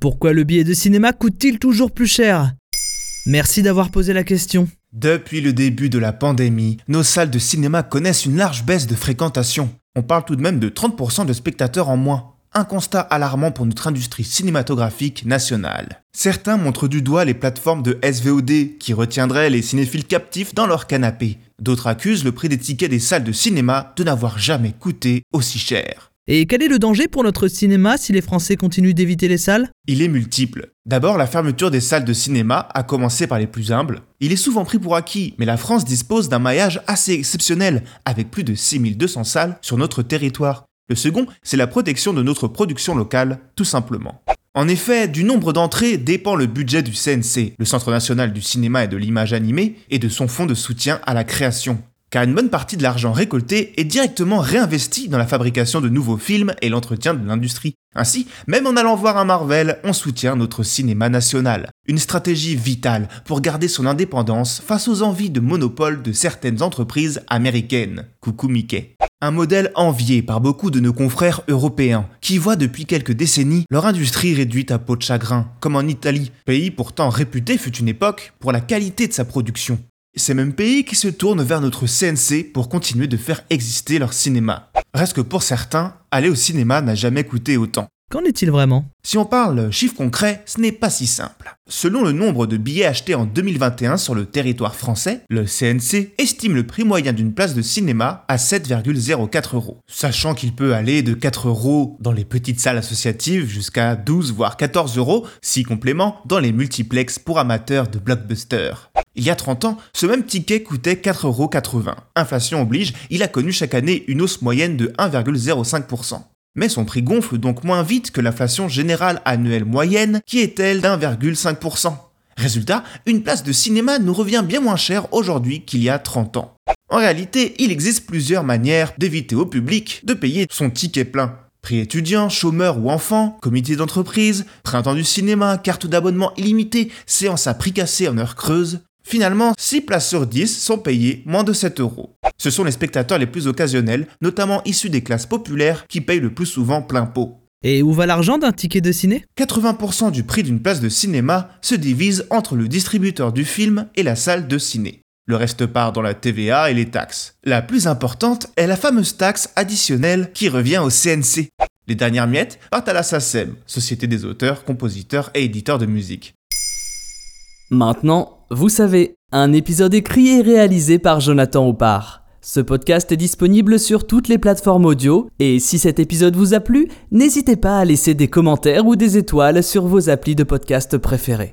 Pourquoi le billet de cinéma coûte-t-il toujours plus cher? Merci d'avoir posé la question. Depuis le début de la pandémie, nos salles de cinéma connaissent une large baisse de fréquentation. On parle tout de même de 30% de spectateurs en moins. Un constat alarmant pour notre industrie cinématographique nationale. Certains montrent du doigt les plateformes de SVOD qui retiendraient les cinéphiles captifs dans leur canapé. D'autres accusent le prix des tickets des salles de cinéma de n'avoir jamais coûté aussi cher. Et quel est le danger pour notre cinéma si les Français continuent d'éviter les salles? Il est multiple. D'abord, la fermeture des salles de cinéma, à commencer par les plus humbles. Il est souvent pris pour acquis, mais la France dispose d'un maillage assez exceptionnel, avec plus de 6200 salles sur notre territoire. Le second, c'est la protection de notre production locale, tout simplement. En effet, du nombre d'entrées dépend le budget du CNC, le Centre national du cinéma et de l'image animée, et de son fonds de soutien à la création car une bonne partie de l'argent récolté est directement réinvesti dans la fabrication de nouveaux films et l'entretien de l'industrie. Ainsi, même en allant voir un Marvel, on soutient notre cinéma national. Une stratégie vitale pour garder son indépendance face aux envies de monopole de certaines entreprises américaines. Coucou Mickey. Un modèle envié par beaucoup de nos confrères européens, qui voient depuis quelques décennies leur industrie réduite à peau de chagrin, comme en Italie, pays pourtant réputé fut une époque pour la qualité de sa production. Ces mêmes pays qui se tournent vers notre CNC pour continuer de faire exister leur cinéma. Reste que pour certains, aller au cinéma n'a jamais coûté autant. Qu'en est-il vraiment? Si on parle chiffres concrets, ce n'est pas si simple. Selon le nombre de billets achetés en 2021 sur le territoire français, le CNC estime le prix moyen d'une place de cinéma à 7,04 euros. Sachant qu'il peut aller de 4 euros dans les petites salles associatives jusqu'à 12 voire 14 euros, si complément, dans les multiplex pour amateurs de blockbusters. Il y a 30 ans, ce même ticket coûtait 4,80€. Inflation oblige, il a connu chaque année une hausse moyenne de 1,05%. Mais son prix gonfle donc moins vite que l'inflation générale annuelle moyenne qui est elle d'1,5%. Résultat, une place de cinéma nous revient bien moins cher aujourd'hui qu'il y a 30 ans. En réalité, il existe plusieurs manières d'éviter au public de payer son ticket plein. Prix étudiant, chômeur ou enfant, comité d'entreprise, printemps du cinéma, carte d'abonnement illimitée, séance à prix cassé en heure creuse. Finalement, 6 places sur 10 sont payées moins de 7 euros. Ce sont les spectateurs les plus occasionnels, notamment issus des classes populaires, qui payent le plus souvent plein pot. Et où va l'argent d'un ticket de ciné? 80% du prix d'une place de cinéma se divise entre le distributeur du film et la salle de ciné. Le reste part dans la TVA et les taxes. La plus importante est la fameuse taxe additionnelle qui revient au CNC. Les dernières miettes partent à la SACEM, Société des auteurs, compositeurs et éditeurs de musique. Maintenant, vous savez, un épisode écrit et réalisé par Jonathan Oppard. Ce podcast est disponible sur toutes les plateformes audio et si cet épisode vous a plu, n'hésitez pas à laisser des commentaires ou des étoiles sur vos applis de podcast préférés.